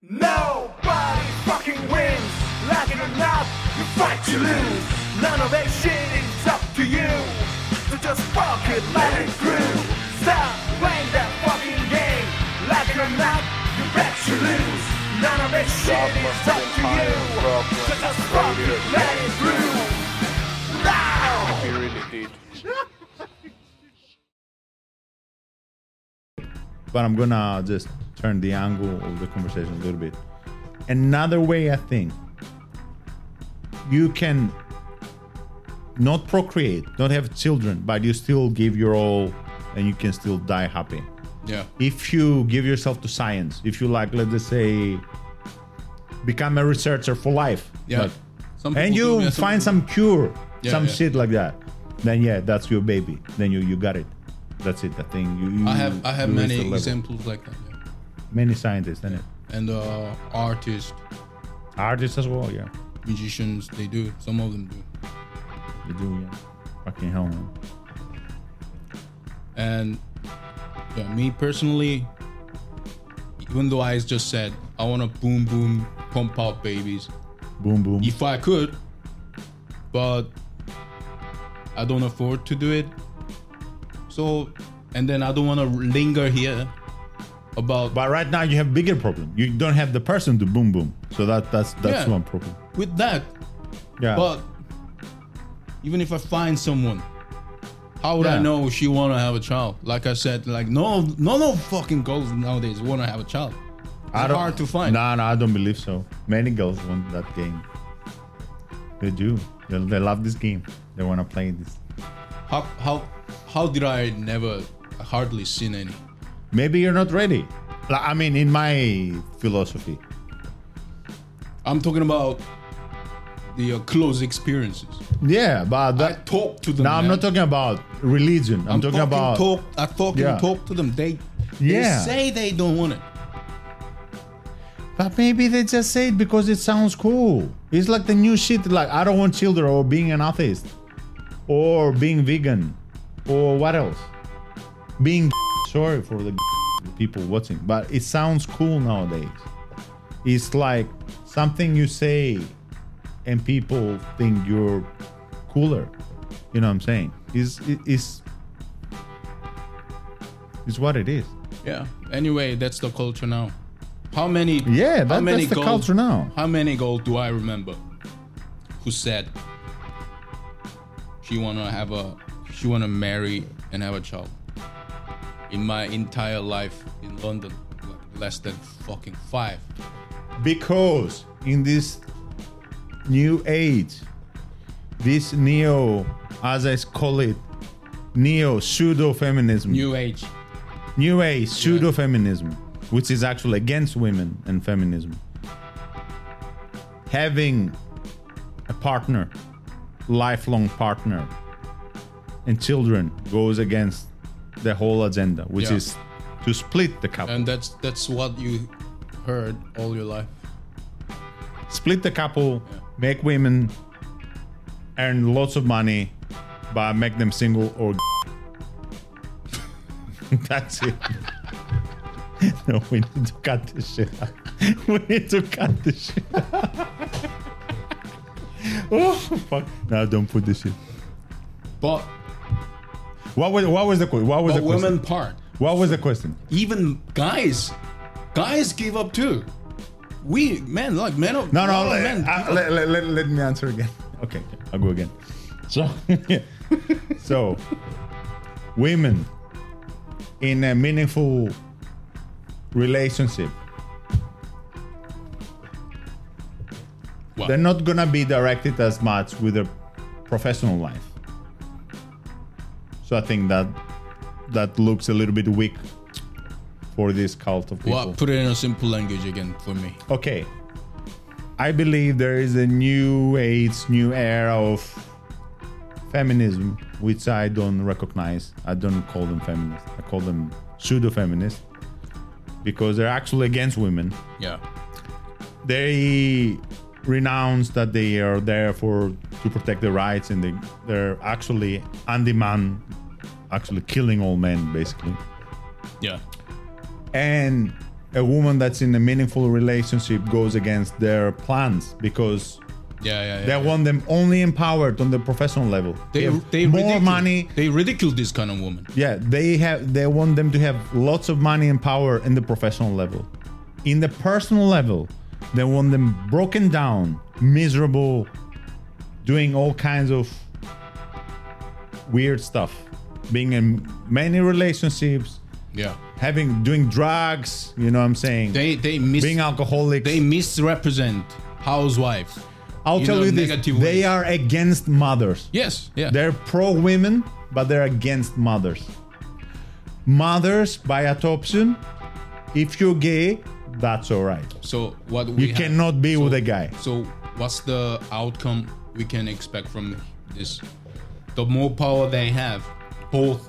Nobody fucking wins. Like it or not, you fight to lose. None of that shit is up to you. So just fuck it, let it through. Stop playing that fucking game. Like it or not, you bet you lose. None of that shit is up to you. So just fuck it, let it through. Now! He really did. but I'm gonna just turn the angle of the conversation a little bit. Another way I think you can not procreate, not have children, but you still give your all and you can still die happy. Yeah. If you give yourself to science, if you like, let's say, become a researcher for life, Yeah. like, Some and you do, find people some cure, Yeah, some yeah. shit like that, then yeah, that's your baby. Then you you got it. That's it. I think you. you. I have I have many examples like that. Many scientists, and it And uh, artists, artists as well. Yeah, musicians, they do. Some of them do. they do. Yeah, fucking hell, man. And yeah, me personally, even though I just said I want to boom boom pump out babies, Boom, boom. if I could, but I don't afford to do it. So, and then I don't want to linger here about but right now you have bigger problem. You don't have the person to boom, boom. So that that's that's Yeah. one problem. with that. Yeah. But even if I find someone, how would I know she want to have a child? Like I said, like no, no, no fucking girls nowadays want to have a child. It's hard to find. No, no, I don't believe so. Many girls want that game. They do. They, they love this game. They want to play this. How how how did I never hardly seen any? Maybe you're not ready. Like, I mean, in my philosophy. I'm talking about the uh, close experiences. Yeah, but I talk to them. No, I'm not talking about religion. I'm, talking fucking about. talk. I fucking Yeah. talk to them. They Yeah. they say they don't want it. But maybe they just say it because it sounds cool. It's like the new shit. Like I don't want children, or being an atheist, or being vegan, or what else? Being sorry for the people watching, but it sounds cool nowadays. It's like something you say, and people think you're cooler. You know what I'm saying? Is is is what it is. Yeah. Anyway, that's the culture now. How many? Yeah, how many that's the goals- culture now. How many goals do I remember? Who said she wanna have a, she wanna marry and have a child? In my entire life in London, like less than fucking five. because in this new age this neo as i call it neo pseudo feminism New age. new age pseudo feminism which is actually against women and feminism having a partner lifelong partner and children goes against the whole agenda which Yeah. is to split the couple And that's that's what you heard all your life. split the couple, make women earn lots of money, but make them single or. That's it. no, we need to cut this shit out. We need to cut this shit oh, fuck. No, don't put this shit. But What was, what was the question? What was but the question? women part. What was the question? Even guys, guys give up too. We men like men. of- No, no, let, men uh, give let, let, let, let me answer again. Okay, okay, I'll go again. So, so women in a meaningful relationship, Wow. they're not gonna be directed as much with their professional life. So I think that that looks a little bit weak for this cult of people. Well, put it in a simple language again for me. okay i believe there is a new age new era of feminism which i don't recognize i don't call them feminists i call them pseudo feminists because they're actually against women Yeah. they renounce that they are there for to protect their rights and they, they're actually on demand actually killing all men basically Yeah. and a woman that's in a meaningful relationship goes against their plans because Yeah, yeah, yeah. they want them only empowered on the professional level. they, have they more ridicule- money. They ridicule this kind of woman. Yeah, they have. They want them to have lots of money and power in the professional level. In the personal level, they want them broken down, miserable, doing all kinds of weird stuff, being in many relationships, Yeah. having doing drugs. You know what I'm saying? They they mis- being alcoholics. they misrepresent housewives. I'll tell you this: they are against mothers. Yes, yeah. They're pro women, but they're against mothers. Mothers, by adoption, if you're gay, that's all right. so what we You have- cannot be so- with a guy. So what's the outcome we can expect from this? The more power they have, both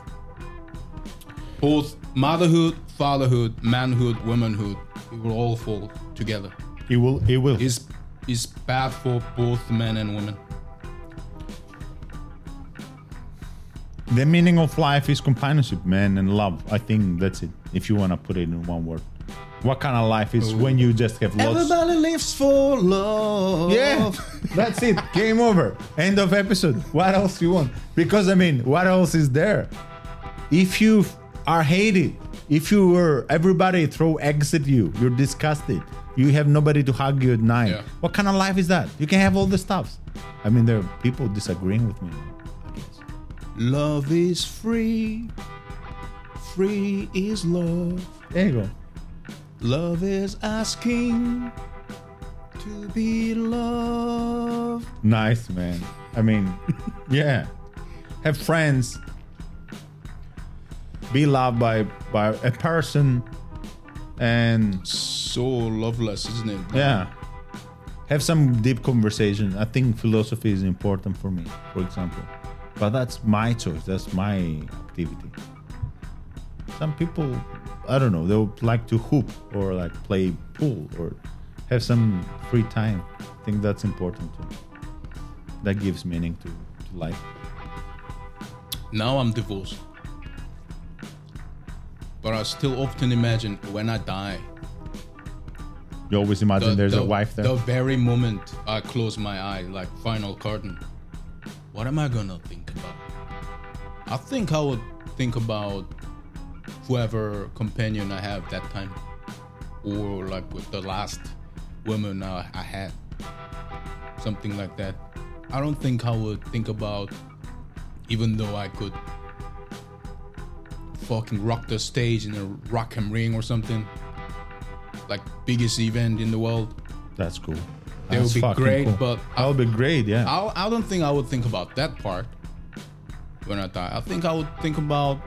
both motherhood, fatherhood, manhood, womanhood, it will all fall together. It will. It will. Is is bad for both men and women. the meaning of life is companionship, man, and love. I think that's it. If you wanna put it in one word, what kind of life is when you just have lots? Everybody lives for love. Yeah, that's it. Game over. End of episode. What else you want? Because I mean, what else is there? If you are hated, if you were everybody throw eggs at you, you're disgusted. You have nobody to hug you at night. Yeah. What kind of life is that? You can have all the stuffs. I mean, there are people disagreeing with me. I guess. Love is free. Free is love. There you go. Love is asking to be loved. Nice, man. I mean, yeah. Have friends. Be loved by by a person, and So loveless, isn't it? yeah, have some deep conversation. I think philosophy is important for me, for example. But that's my choice. That's my activity. Some people, I don't know, they would like to hoop or like play pool or have some free time. I think that's important too. That gives meaning to, to life. Now I'm divorced. But I still often imagine when I die. You always imagine there's a wife there. The very moment I close my eye, like final curtain, what am I gonna think about? I think I would think about whoever companion I have that time, or like with the last woman I, I had, something like that. I don't think I would think about, even though I could fucking rock the stage in a Rock am Ring or something, like biggest event in the world. That's cool. That would be great, cool. but that would be great. Yeah. I, I don't think I would think about that part when I die. I think I would think about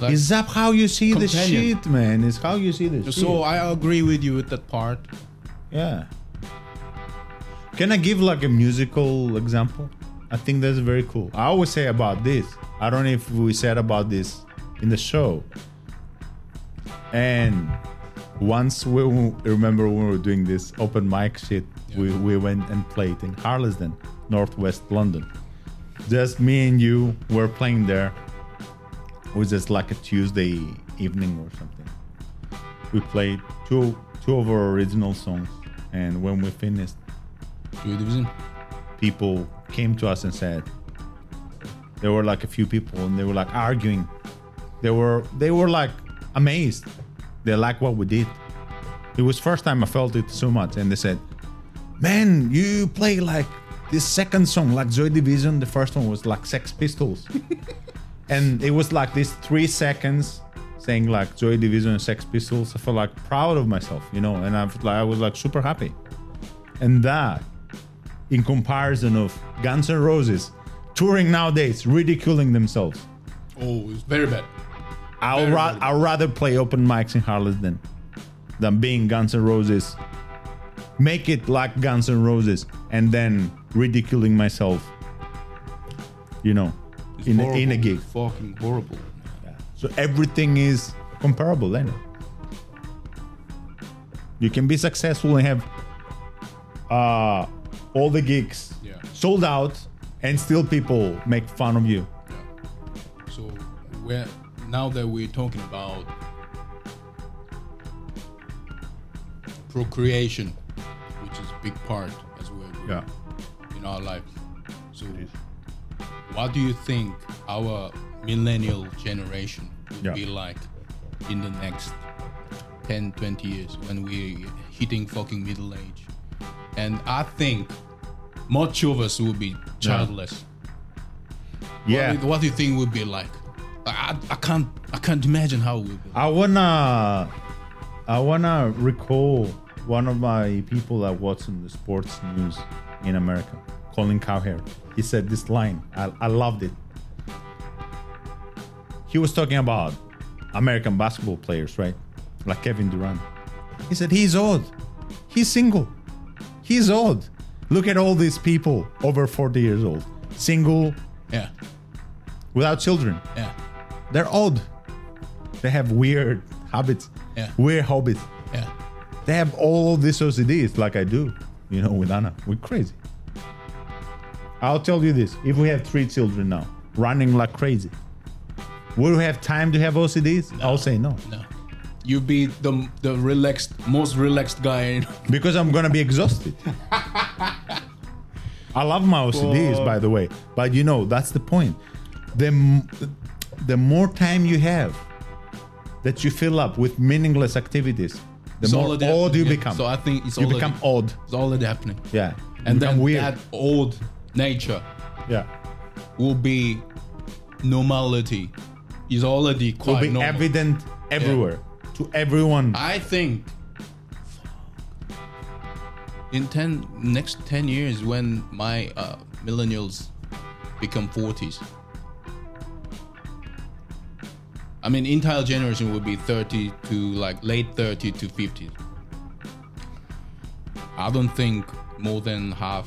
like, Is that how you see the Companion. shit, man? Is how you see the shit. so I agree with you with that part. Yeah. Can I give like a musical example? I think that's very cool. I always say about this. I don't know if we said about this in the show. And once we remember when we were doing this open mic shit, we, we went and played in Harlesden, northwest London. Just me and you were playing there. It was just like a Tuesday evening or something? We played two two of our original songs and when we finished Joy Division. people came to us and said there were like a few people and they were like arguing. They were they were like amazed. They liked what we did. It was first time i felt it so much and they said man you play like this second song like joy division. The first one was like sex pistols and it was like these three seconds saying like Joy Division and Sex Pistols. I felt like proud of myself, you know, and I, felt like, I was like super happy. And that, in comparison of Guns N' Roses touring nowadays, ridiculing themselves, Oh, it's very bad. I'll, Very ra- good. I'll rather play open mics in Harlesden than being Guns N' Roses. Make it like Guns N' Roses and then ridiculing myself, you know, in in a gig. It's fucking horrible. Yeah. So everything is comparable then. You can be successful and have uh, all the gigs yeah. sold out, and still people make fun of you. Yeah. So where now that we're talking about procreation, which is a big part as well yeah. in our life. So what do you think our millennial generation will Yeah. be like in the next 10, 20 years when we're hitting fucking middle age? And I think much of us will be childless. Yeah. What, do- what do you think would be like? I, I can't I can't imagine how it would be. I wanna I wanna recall one of my people that watching the sports news in America, Colin Cowherd. He said this line. I, I loved it. He was talking about American basketball players, right? Like Kevin Durant. He said he's old. He's single. He's old. Look at all these people over 40 years old. Single, Yeah, without children. yeah, They're old. They have weird habits, Yeah. weird hobbies. yeah. They have all these OCDs like I do, you know, with Anna. We're crazy. I'll tell you this if we have three children now, running like crazy, will we have time to have OCDs? I'll say no. No, you be the the relaxed, most relaxed guy. In, Because I'm gonna be exhausted. I love my OCDs, by the way, but you know that's the point. The m- the more time you have that you fill up with meaningless activities, the It's more odd you yeah. become. So I think it's you become odd. it's already happening. Yeah, and then weird. that old nature yeah, will be normality. Is already quite will be normal. evident everywhere to everyone. I think in ten next ten years when my uh, millennials become forties. I mean, entire generation will be thirty to like late thirty to fifty. I don't think more than half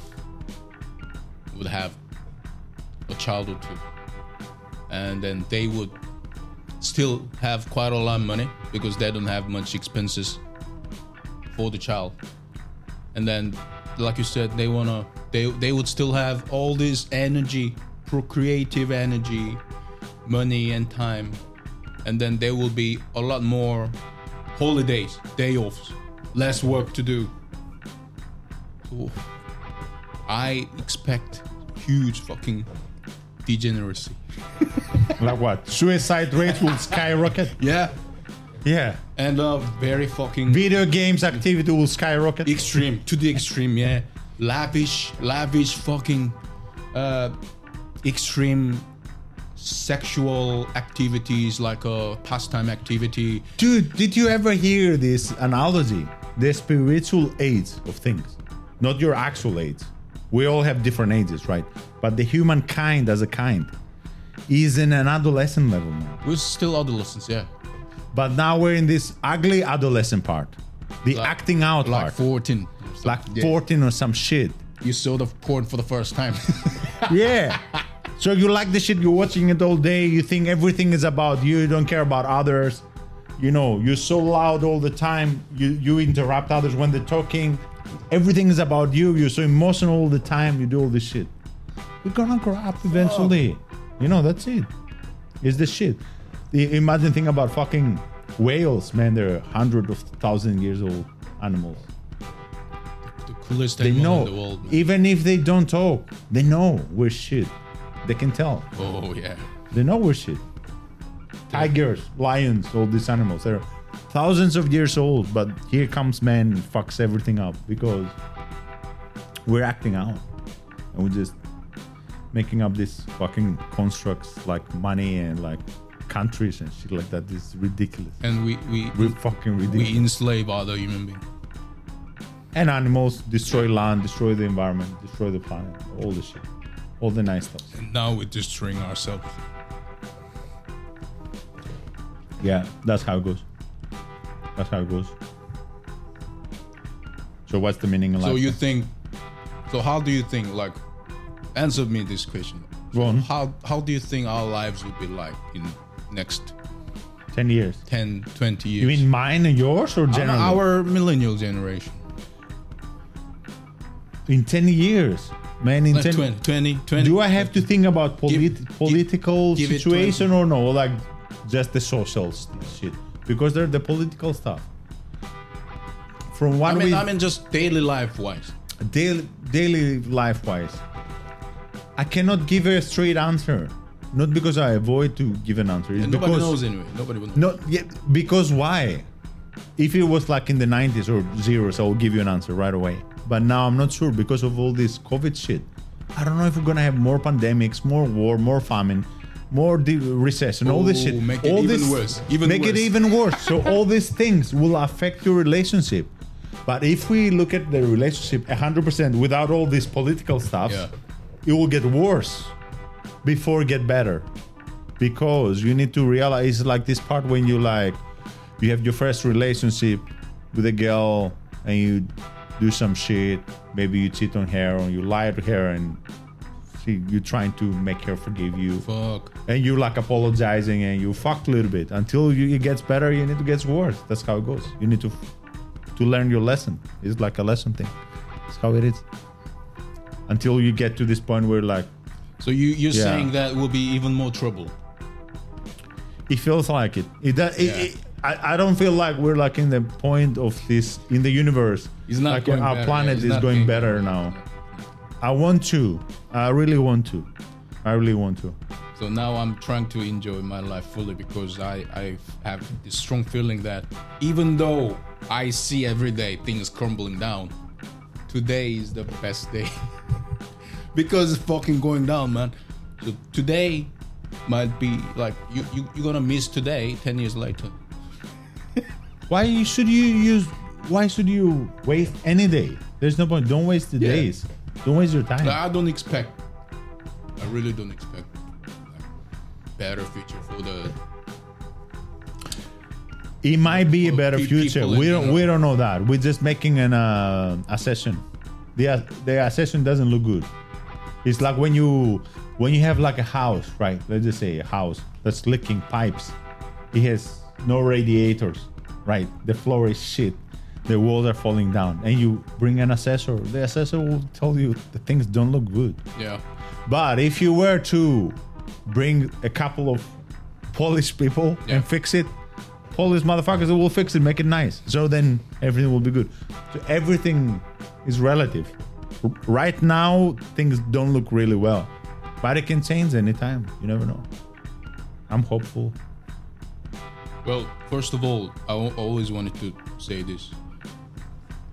would have a child or two, and then they would still have quite a lot of money because they don't have much expenses for the child. And then, like you said, they wanna they they would still have all this energy, procreative energy, money and time, and then there will be a lot more holidays, day offs, less work to do. I expect huge fucking degeneracy. like what? Suicide rates will skyrocket. Yeah, Yeah, and uh, very fucking video games activity will skyrocket. extreme to the extreme yeah lavish lavish fucking uh extreme sexual activities like a pastime activity Dude, did you ever hear this analogy? The spiritual age of things, not your actual age. We all have different ages, right? But the humankind as a kind is in an adolescent level now. we're still adolescents yeah But now we're in this ugly adolescent part, the Like- acting out like part, 14 like Yeah. 14 or some shit. you saw the porn for the first time Yeah. so you like the shit, you're watching it all day, you think everything is about you, you don't care about others. You know, you're so loud all the time, you, you interrupt others when they're talking. Everything is about you, you're so emotional all the time, you do all this shit. You're gonna grow up eventually. You know, that's it. It's the shit. I- Imagine thinking about fucking whales, man, they're hundreds of thousand years old animals. the coolest They animal know, in the world man. even if they don't talk, they know we're shit. They can tell. oh yeah They know we're shit. Tigers, lions, all these animals. They're thousands of years old, but here comes man and fucks everything up because we're acting out. And we're just making up these fucking constructs like money and like countries and shit like that. This is ridiculous. and we we We're fucking ridiculous. we enslave other human beings and animals destroy land, destroy the environment, destroy the planet, all the shit. All the nice stuff. and now we're destroying ourselves Yeah, that's how it goes. That's how it goes. So what's the meaning in life? So you think? So how do you think? Like, answer me this question. Go on. How how do you think our lives would be like in next 10 years. 10, 20 years? You mean mine and yours or generally? our millennial generation? in 10 years. Man, in Like 10 20, 20, 20. Do I have to think about polit- Give- political give it situation or no? Like just the social shit? Because they're the political stuff. from what I mean, we I mean, just daily life wise. daily, daily life wise, I cannot give a straight answer. Not because I avoid to give an answer. It's And nobody because knows anyway. Nobody will know. not yet because why? If it was like in the 90s or zeros, I will give you an answer right away. But now I'm not sure because of all this COVID shit. I don't know if we're gonna have more pandemics, more war, more famine, more de- recession, all this shit. make it all even this, worse, even make it even worse. So all these things will affect your relationship. But if we look at the relationship 100% without all this political stuff, Yeah. it will get worse before it get better because you need to realize like this part when you like you have your first relationship with a girl and you do some shit maybe you cheat on her or you lie to her and she, you're trying to make her forgive you Fuck. and you're like apologizing and you fucked a little bit until you, it gets better you need to get worse that's how it goes you need to to learn your lesson it's like a lesson thing that's how it is until you get to this point where like So you you're Yeah. saying that will be even more trouble? it feels like it. It, does, Yeah. it, it I, I don't feel like we're like in the point of this in the universe. It's not like going our better, planet it's is going better now. I want to. I really want to. I really want to. So now I'm trying to enjoy my life fully because I, I have this strong feeling that even though I see every day things crumbling down, today is the best day. because it's fucking going down, man. So today might be like you, you you're gonna miss today ten years later. Why should you use? Why should you waste any day? There's no point. Don't waste the Yeah. days. Don't waste your time. I don't expect I really don't expect like, better future for the It might be a better pe- future. We don't. We don't know that. We're just making an uh, accession. The the accession doesn't look good. It's like when you when you have like a house, right? Let's just say a house that's leaking pipes. It has no radiators, right? The floor is shit. The walls are falling down, and you bring an assessor. The assessor will tell you the things don't look good. yeah. But if you were to bring a couple of Polish people Yeah. and fix it, Polish motherfuckers will fix it, make it nice. So then everything will be good. So everything is relative. R- Right now, things don't look really well, but it can change anytime. You never know. I'm hopeful. Well, first of all, I always wanted to say this.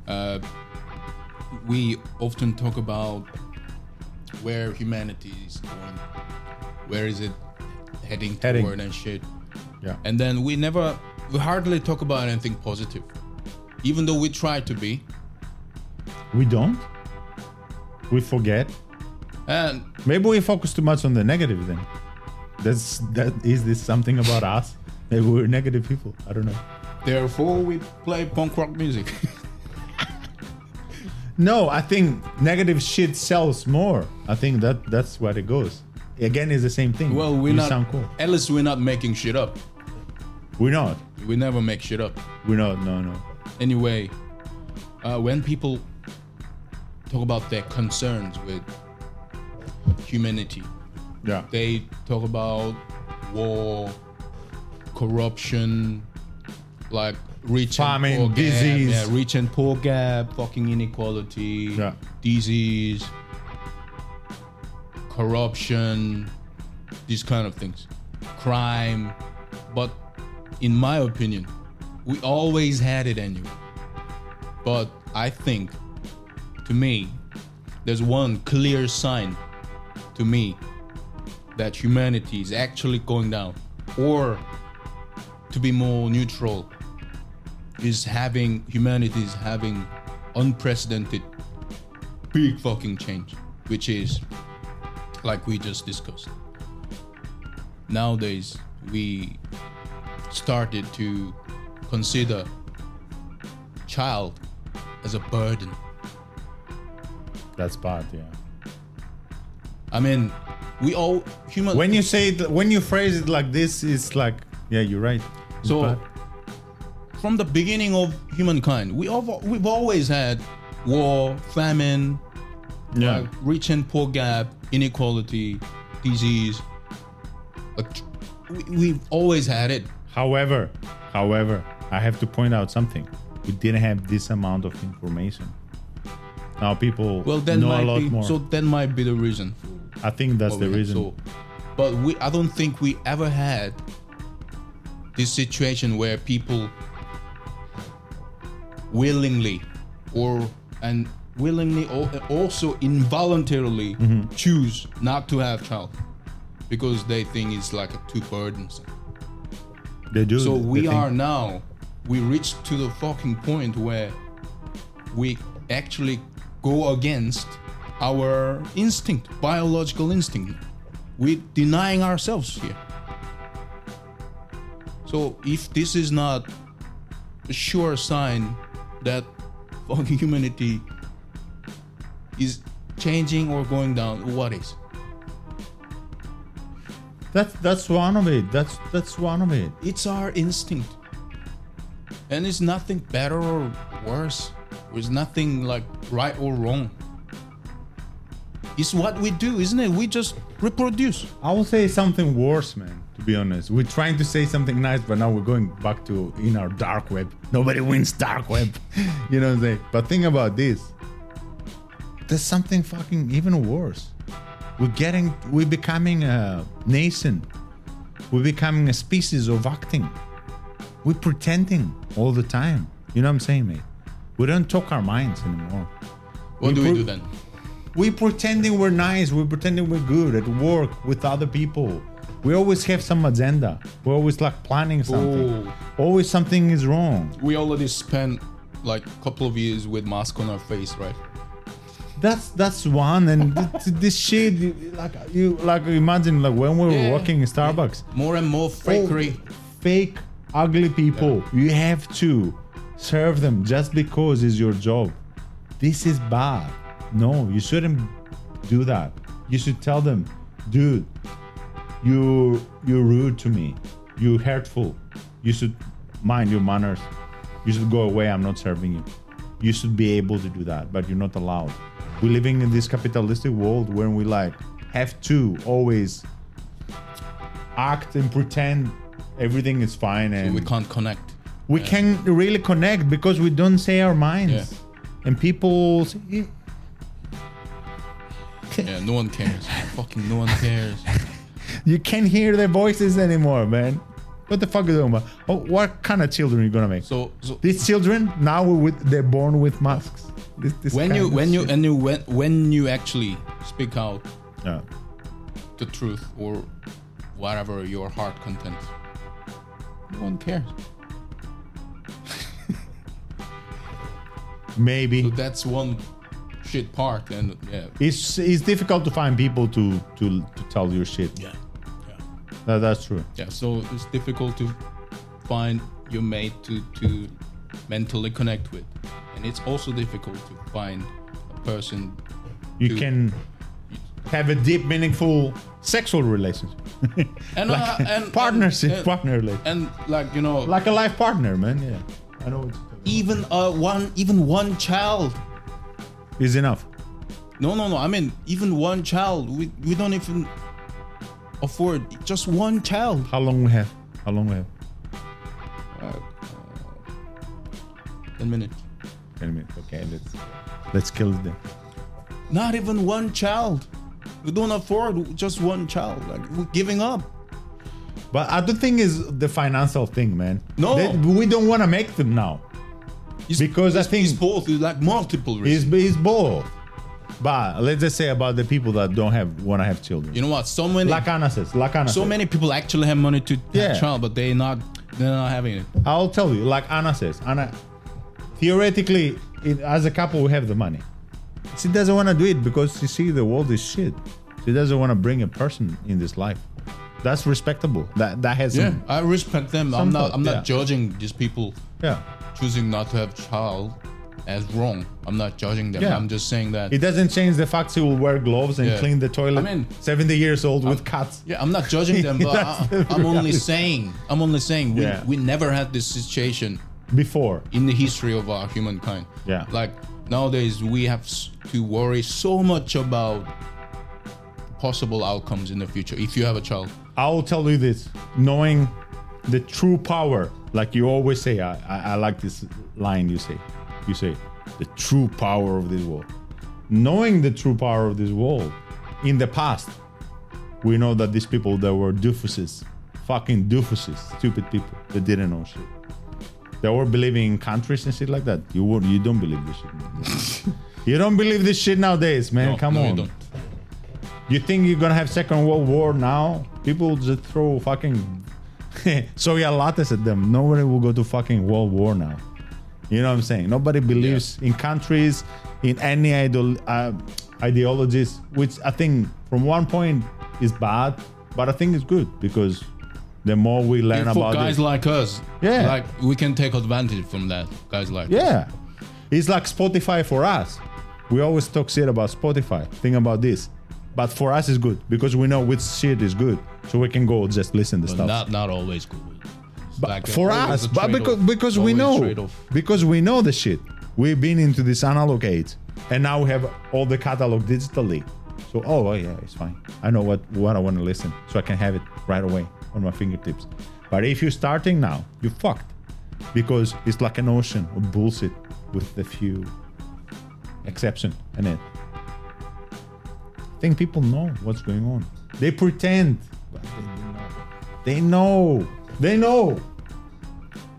Uh, we often talk about where humanity is going, where is it heading Heading. toward and shit. Yeah. And then we never, we hardly talk about anything positive, even though we try to be. We don't. We forget. And Maybe we focus too much on the negative. Then, that's that. Is this something about us? Maybe we're negative people. I don't know. therefore, we play punk rock music. No, I think negative shit sells more. I think that that's what it goes. Again, it's the same thing. well, we're you not. sound cool. At least we're not making shit up. We're not. We never make shit up. We're not. No, no. anyway, uh, when people talk about their concerns with humanity, Yeah. they talk about war, corruption, like rich Famine, and poor disease. gap, yeah, rich and poor gap, fucking inequality, Yeah. disease, corruption, these kind of things, crime. But in my opinion, we always had it anyway. But I think, to me, there's one clear sign to me that humanity is actually going down, or to be more neutral, is having humanity is having unprecedented big fucking change, which is like we just discussed. Nowadays, we started to consider child as a burden. That's bad. Yeah. I mean, we all human. When you say it, when you phrase it like this, it's like, yeah, you're right. It's So, bad. From the beginning of humankind, we all, we've always had war, famine, yeah, like rich and poor gap, inequality, disease. Like, we, we've always had it. However, however, I have to point out something. we didn't have this amount of information. Now people Well, then know a lot be more. so. That might be the reason. I think that's oh, the reason. So, but we, I don't think we ever had this situation where people willingly or and willingly or also involuntarily Mm-hmm. choose not to have child because they think it's like a too burdensome. they do. So we are now, we reached to the fucking point where we actually go against our instinct, biological instinct. We're denying ourselves here. So if this is not a sure sign that fucking humanity is changing or going down, what is? That's that's one of it. That's that's one of it. It's our instinct. And it's nothing better or worse. There's nothing like right or wrong. It's what we do, isn't it? We just reproduce. I will say something worse, man. Be honest, we're trying to say something nice, but now we're going back to in our dark web. Nobody wins dark web. you know what I'm saying? But think about this. There's something fucking even worse. We're getting, we're becoming a nation. We're becoming a species of acting. We're pretending all the time. You know what I'm saying, mate? We don't talk our minds anymore. What do we do then? We're pretending we're nice we're pretending we're good at work with other people we always have some agenda. We're always like planning something. Always something is wrong. We already spent like a couple of years with mask on our face, right? that's that's one and th- th- this shit you- like you like imagine like when we were Yeah. working in starbucks. More and more fakery. fake ugly people. You have to serve them just because it's your job. This is bad. No you shouldn't do that. You should tell them dude you you're rude to me you're hurtful you should mind your manners you should go away i'm not serving you you should be able to do that but you're not allowed we're living in this capitalistic world where we like have to always act and pretend everything is fine and We can't connect. we can really connect because we don't say our minds Yeah. and people say, Yeah, no one cares. Fucking no one cares. You can't hear their voices anymore man what the fuck are you doing about? Oh, what kind of children are you gonna make So, so these children now with they're born with masks this, this when you when you shit. and you when when you actually speak out yeah. the truth or whatever your heart content, no one cares. maybe So that's one shit part, and yeah, it's it's difficult to find people to to to tell your shit yeah, that's true yeah. So it's difficult to find your mate to to mentally connect with, and it's also difficult to find a person. you to- can have a deep meaningful sexual relationship and like uh, and partnership and, partner relationship. and like you know, like a life partner man yeah i know what you're talking about. even uh one even one child is enough No, no, no. I mean, even one child. We we don't even afford just one child. how long we have how long we have uh, Ten minutes. 10 minutes okay let's let's kill it then Not even one child. We don't afford just one child. Like we're giving up. but i don't think is the financial thing man No. They- we don't want to make them now It's, Because I think- it's both. It's like multiple it's, reasons. it's both but let's just say about the people that don't have want to have children You know what? So many, like Anna says like Anna so says. many people actually have money to Yeah. have child, but they're not. They're not having it. I'll tell you, like Anna says, Anna, theoretically, it, as a couple, we have the money. She doesn't want to do it because she see the world is shit. She doesn't want to bring a person in this life. That's respectable. That that has Yeah, some, I respect them. I'm not. I'm not yeah. judging these people yeah. choosing not to have child as wrong. I'm not judging them. Yeah. I'm just saying that. It doesn't change the fact he will wear gloves and Yeah. clean the toilet. I mean- 70 years old with cats. Yeah, I'm not judging them, but I, I'm only saying, I'm only saying, we, Yeah. we never had this situation Before, in the history of our humankind. Yeah. Like nowadays, we have to worry so much about possible outcomes in the future if you have a child. I will tell you this: knowing the true power like you always say. I, I, I like this line you say. You say the true power of this world. Knowing the true power of this world, in the past, we know that these people that were doofuses, fucking doofuses, stupid people that didn't know shit. They were believing in countries and shit like that. You would, you don't believe this shit. you don't believe this shit nowadays, man. No, Come no, you on. don't. You think you're gonna have Second World War now? People just throw fucking soya lattes at them. Nobody will go to fucking World War now. You know what I'm saying? Nobody believes in countries, in any idol, uh, ideologies, which I think from one point is bad, but I think it's good because the more we learn for about guys it, like us, Yeah. like we can take advantage from that. Guys like us. Yeah. It's like Spotify for us. We always talk shit about Spotify. Think about this. But for us it's good because we know which shit is good. So we can go just listen to but stuff. not not always good. But like for us, but because because we know because we know the shit. We've been into this analog age, and now we have all the catalog digitally. So oh, oh yeah, it's fine. I know what what I want to listen, so I can have it right away on my fingertips. But if you're starting now, you're fucked because it's like an ocean of bullshit with a few exception in it. I think people know what's going on. They pretend, but they know. They know. They know.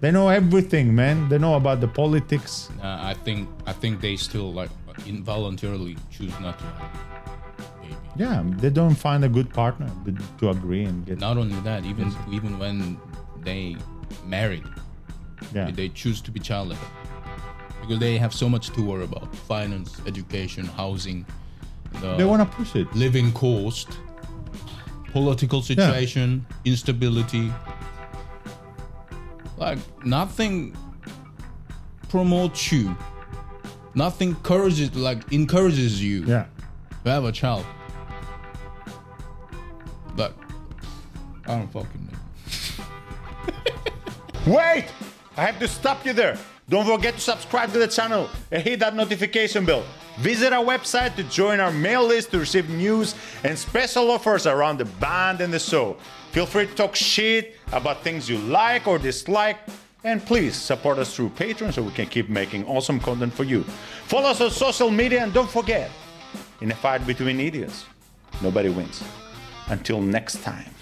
They know everything, man. They know about the politics. Uh, I think I think they still like involuntarily choose not to have baby. Yeah, they don't find a good partner to agree and get. Not only that, even even when they married, Yeah, they choose to be childless because they have so much to worry about: finance, education, housing, the they want to push it. living cost, political situation, instability. Like nothing promotes you. Nothing encourages like encourages you Yeah, to have a child. Like I don't fucking know. Wait! I have to stop you there. Don't forget to subscribe to the channel and hit that notification bell. Visit our website to join our mail list to receive news and special offers around the band and the show. Feel free to talk shit about things you like or dislike. And please support us through Patreon so we can keep making awesome content for you. Follow us on social media and don't forget, in a fight between idiots, nobody wins. Until next time.